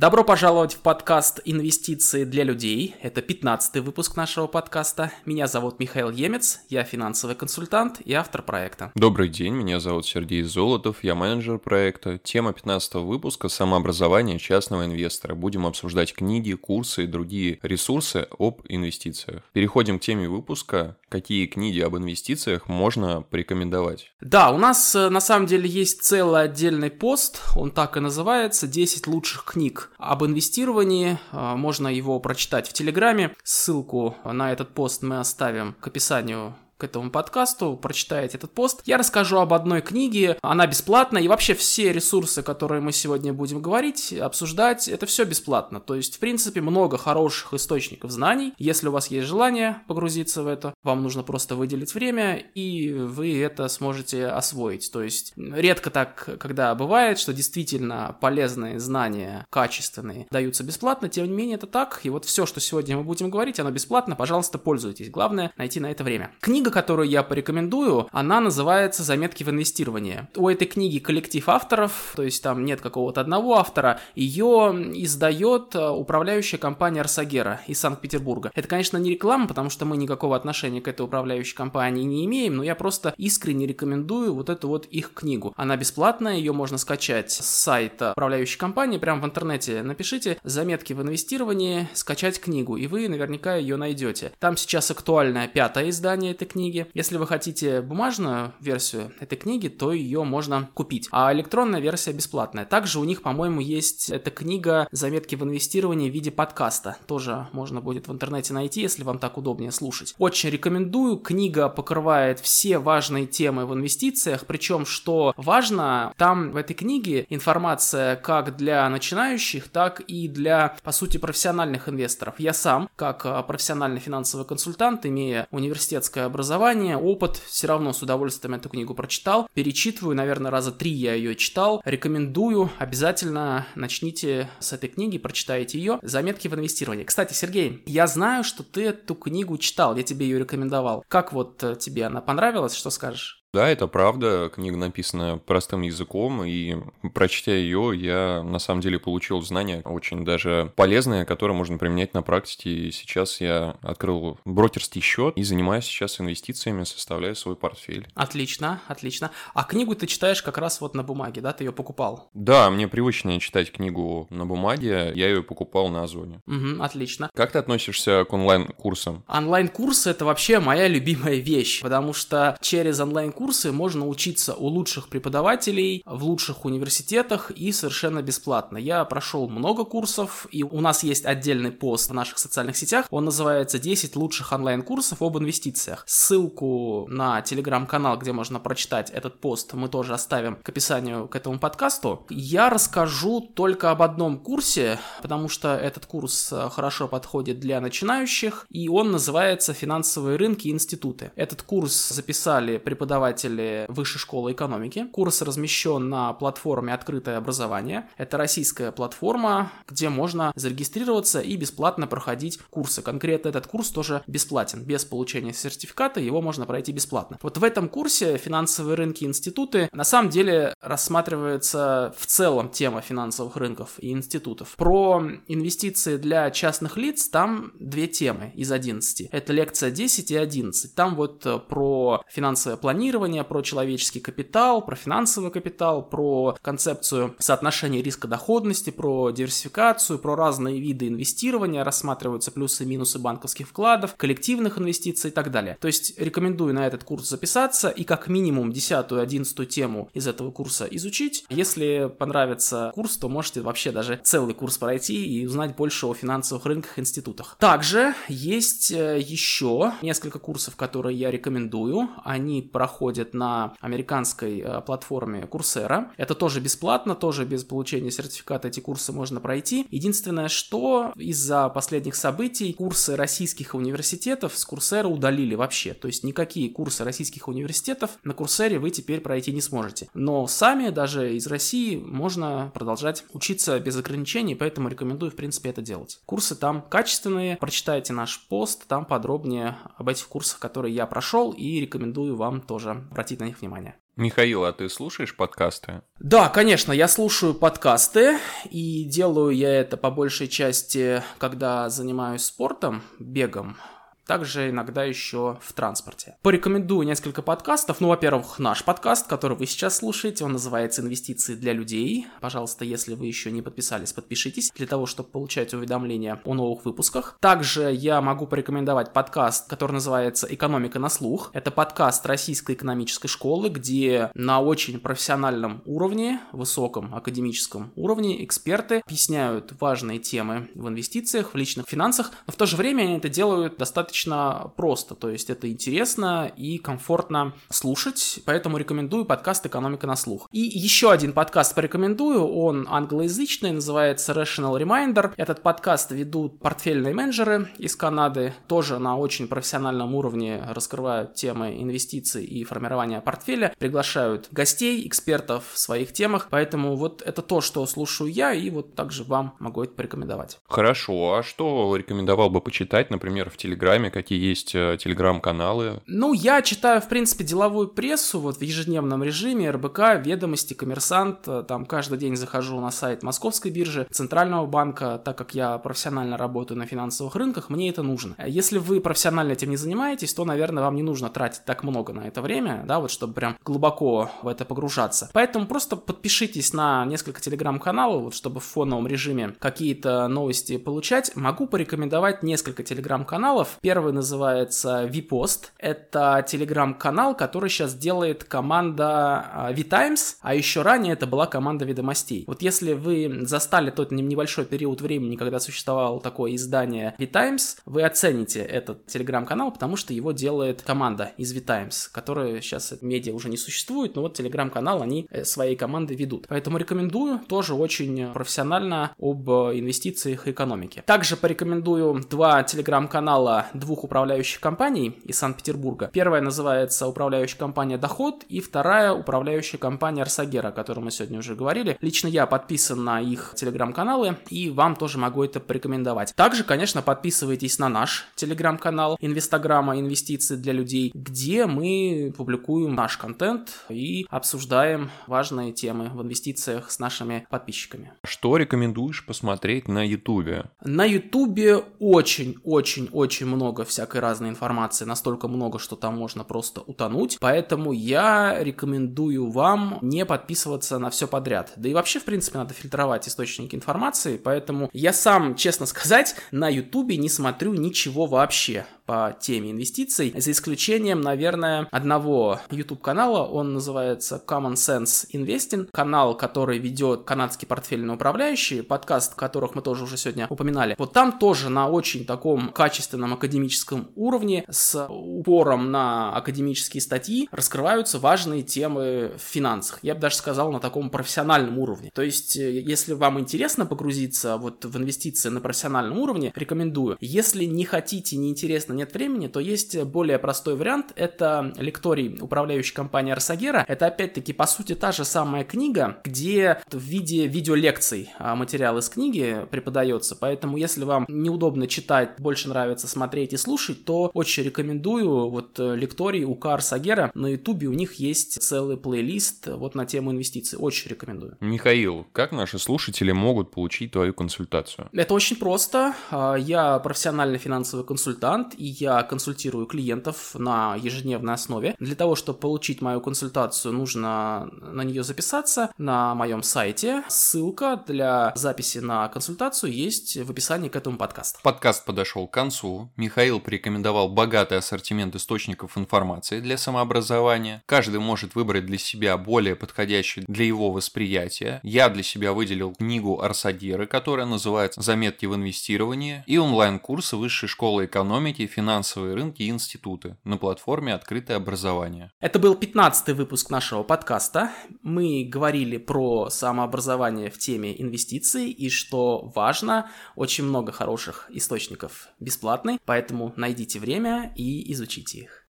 Добро пожаловать в подкаст «Инвестиции для людей». Это 15 выпуск нашего подкаста. Меня зовут Михаил Емец, я финансовый консультант и автор проекта. Добрый день, меня зовут Сергей Золотов, я менеджер проекта. Тема 15 выпуска – самообразование частного инвестора. Будем обсуждать книги, курсы и другие ресурсы об инвестициях. Переходим к теме выпуска. Какие книги об инвестициях можно порекомендовать? Да, у нас э, на самом деле есть целый отдельный пост, он так и называется «10 лучших книг об инвестировании. А, можно его прочитать в Телеграме. Ссылку на этот пост мы оставим к описанию к этому подкасту, прочитаете этот пост. Я расскажу об одной книге, она бесплатная, и вообще все ресурсы, которые мы сегодня будем говорить, обсуждать, это все бесплатно. То есть, в принципе, много хороших источников знаний. Если у вас есть желание погрузиться в это, вам нужно просто выделить время, и вы это сможете освоить. То есть, редко так, когда бывает, что действительно полезные знания, качественные, даются бесплатно, тем не менее это так. И вот все, что сегодня мы будем говорить, оно бесплатно, пожалуйста, пользуйтесь. Главное найти на это время. Книга Книга, которую я порекомендую, она называется «Заметки в инвестировании». У этой книги коллектив авторов, то есть там нет какого-то одного автора. Ее издает э, управляющая компания Арсагера из Санкт-Петербурга. Это, конечно, не реклама, потому что мы никакого отношения к этой управляющей компании не имеем, но я просто искренне рекомендую вот эту вот их книгу. Она бесплатная, ее можно скачать с сайта управляющей компании, прямо в интернете напишите «Заметки в инвестировании», скачать книгу, и вы наверняка ее найдете. Там сейчас актуальное пятое издание этой книги, книги. Если вы хотите бумажную версию этой книги, то ее можно купить. А электронная версия бесплатная. Также у них, по-моему, есть эта книга «Заметки в инвестировании» в виде подкаста. Тоже можно будет в интернете найти, если вам так удобнее слушать. Очень рекомендую. Книга покрывает все важные темы в инвестициях. Причем, что важно, там в этой книге информация как для начинающих, так и для, по сути, профессиональных инвесторов. Я сам, как а, профессиональный финансовый консультант, имея университетское образование, образование, опыт, все равно с удовольствием эту книгу прочитал. Перечитываю, наверное, раза три я ее читал. Рекомендую, обязательно начните с этой книги, прочитайте ее. Заметки в инвестировании. Кстати, Сергей, я знаю, что ты эту книгу читал, я тебе ее рекомендовал. Как вот э, тебе она понравилась, что скажешь? Да, это правда. Книга написана простым языком, и прочтя ее, я на самом деле получил знания очень даже полезные, которые можно применять на практике. И сейчас я открыл брокерский счет и занимаюсь сейчас инвестициями, составляю свой портфель. Отлично, отлично. А книгу ты читаешь как раз вот на бумаге, да? Ты ее покупал? Да, мне привычнее читать книгу на бумаге. Я ее покупал на Озоне. Угу, отлично. Как ты относишься к онлайн-курсам? Онлайн-курсы — это вообще моя любимая вещь, потому что через онлайн курсы можно учиться у лучших преподавателей в лучших университетах и совершенно бесплатно. Я прошел много курсов, и у нас есть отдельный пост в наших социальных сетях. Он называется «10 лучших онлайн-курсов об инвестициях». Ссылку на телеграм-канал, где можно прочитать этот пост, мы тоже оставим к описанию к этому подкасту. Я расскажу только об одном курсе, потому что этот курс э, хорошо подходит для начинающих, и он называется «Финансовые рынки и институты». Этот курс записали преподаватели Высшей школы экономики. Курс размещен на платформе «Открытое образование». Это российская платформа, где можно зарегистрироваться и бесплатно проходить курсы. Конкретно этот курс тоже бесплатен. Без получения сертификата его можно пройти бесплатно. Вот в этом курсе финансовые рынки и институты на самом деле рассматривается в целом тема финансовых рынков и институтов. Про инвестиции для частных лиц там две темы из 11. Это лекция 10 и 11. Там вот про финансовое планирование, про человеческий капитал, про финансовый капитал, про концепцию соотношения риска-доходности, про диверсификацию, про разные виды инвестирования, рассматриваются плюсы и минусы банковских вкладов, коллективных инвестиций и так далее. То есть рекомендую на этот курс записаться и как минимум 10-11 тему из этого курса изучить. Если понравится курс, то можете вообще даже целый курс пройти и узнать больше о финансовых рынках и институтах. Также есть э, еще несколько курсов, которые я рекомендую. Они проходят на американской э, платформе Coursera. Это тоже бесплатно, тоже без получения сертификата эти курсы можно пройти. Единственное, что из-за последних событий курсы российских университетов с Coursera удалили вообще. То есть никакие курсы российских университетов на Coursera вы теперь пройти не сможете. Но сами даже из России можно продолжать учиться без ограничений, поэтому рекомендую в принципе это делать. Курсы там качественные, прочитайте наш пост, там подробнее об этих курсах, которые я прошел и рекомендую вам тоже обратить обратить на них внимание. Михаил, а ты слушаешь подкасты? Да, конечно, я слушаю подкасты, и делаю я это по большей части, когда занимаюсь спортом, бегом, также иногда еще в транспорте. Порекомендую несколько подкастов. Ну, во-первых, наш подкаст, который вы сейчас слушаете, он называется «Инвестиции для людей». Пожалуйста, если вы еще не подписались, подпишитесь для того, чтобы получать уведомления о новых выпусках. Также я могу порекомендовать подкаст, который называется «Экономика на слух». Это подкаст Российской экономической школы, где на очень профессиональном уровне, высоком академическом уровне эксперты объясняют важные темы в инвестициях, в личных финансах, но в то же время они это делают достаточно достаточно просто, то есть это интересно и комфортно слушать, поэтому рекомендую подкаст «Экономика на слух». И еще один подкаст порекомендую, он англоязычный, называется Rational Reminder. Этот подкаст ведут портфельные менеджеры из Канады, тоже на очень профессиональном уровне раскрывают темы инвестиций и формирования портфеля, приглашают гостей, экспертов в своих темах, поэтому вот это то, что слушаю я, и вот также вам могу это порекомендовать. Хорошо, а что рекомендовал бы почитать, например, в Телеграме, какие есть э, телеграм-каналы? Ну, я читаю, в принципе, деловую прессу вот в ежедневном режиме, РБК, Ведомости, Коммерсант, э, там каждый день захожу на сайт Московской биржи, Центрального банка, так как я профессионально работаю на финансовых рынках, мне это нужно. Если вы профессионально этим не занимаетесь, то, наверное, вам не нужно тратить так много на это время, да, вот чтобы прям глубоко в это погружаться. Поэтому просто подпишитесь на несколько телеграм-каналов, вот чтобы в фоновом режиме какие-то новости получать. Могу порекомендовать несколько телеграм-каналов. Первый называется Vpost. Это телеграм-канал, который сейчас делает команда VTimes, а еще ранее это была команда Ведомостей. Вот если вы застали тот небольшой период времени, когда существовало такое издание VTimes, вы оцените этот телеграм-канал, потому что его делает команда из VTimes, которая сейчас медиа уже не существует, но вот телеграм-канал они э, своей командой ведут. Поэтому рекомендую, тоже очень профессионально об инвестициях и экономике. Также порекомендую два телеграм-канала двух управляющих компаний из Санкт-Петербурга. Первая называется управляющая компания «Доход», и вторая управляющая компания «Арсагера», о которой мы сегодня уже говорили. Лично я подписан на их телеграм-каналы, и вам тоже могу это порекомендовать. Также, конечно, подписывайтесь на наш телеграм-канал «Инвестограмма. Инвестиции для людей», где мы публикуем наш контент и обсуждаем важные темы в инвестициях с нашими подписчиками. Что рекомендуешь посмотреть на Ютубе? На Ютубе очень-очень-очень много много всякой разной информации, настолько много, что там можно просто утонуть. Поэтому я рекомендую вам не подписываться на все подряд. Да и вообще, в принципе, надо фильтровать источники информации. Поэтому я сам, честно сказать, на Ютубе не смотрю ничего вообще по теме инвестиций, за исключением, наверное, одного YouTube-канала, он называется Common Sense Investing, канал, который ведет канадский портфельный управляющий, подкаст, которых мы тоже уже сегодня упоминали. Вот там тоже на очень таком качественном академическом уровне с упором на академические статьи раскрываются важные темы в финансах. Я бы даже сказал на таком профессиональном уровне. То есть, э, если вам интересно погрузиться вот в инвестиции на профессиональном уровне, рекомендую. Если не хотите, не интересно, нет времени, то есть более простой вариант. Это лекторий управляющей компании Арсагера. Это опять-таки по сути та же самая книга, где в виде видеолекций а, материал из книги преподается. Поэтому если вам неудобно читать, больше нравится смотреть и слушать, то очень рекомендую вот э, лекторий у Арсагера. На ютубе у них есть целый плейлист вот на тему инвестиций. Очень рекомендую. Михаил, как наши слушатели могут получить твою консультацию? Это очень просто. А, я профессиональный финансовый консультант, и я консультирую клиентов на ежедневной основе. Для того, чтобы получить мою консультацию, нужно на нее записаться на моем сайте. Ссылка для записи на консультацию есть в описании к этому подкасту. Подкаст подошел к концу. Михаил порекомендовал богатый ассортимент источников информации для самообразования. Каждый может выбрать для себя более подходящий для его восприятия. Я для себя выделил книгу Арсадиры, которая называется «Заметки в инвестировании» и онлайн-курсы Высшей школы экономики и финансовые рынки и институты на платформе «Открытое образование». Это был 15 выпуск нашего подкаста. Мы говорили про самообразование в теме инвестиций и, что важно, очень много хороших источников бесплатный, поэтому найдите время и изучите их.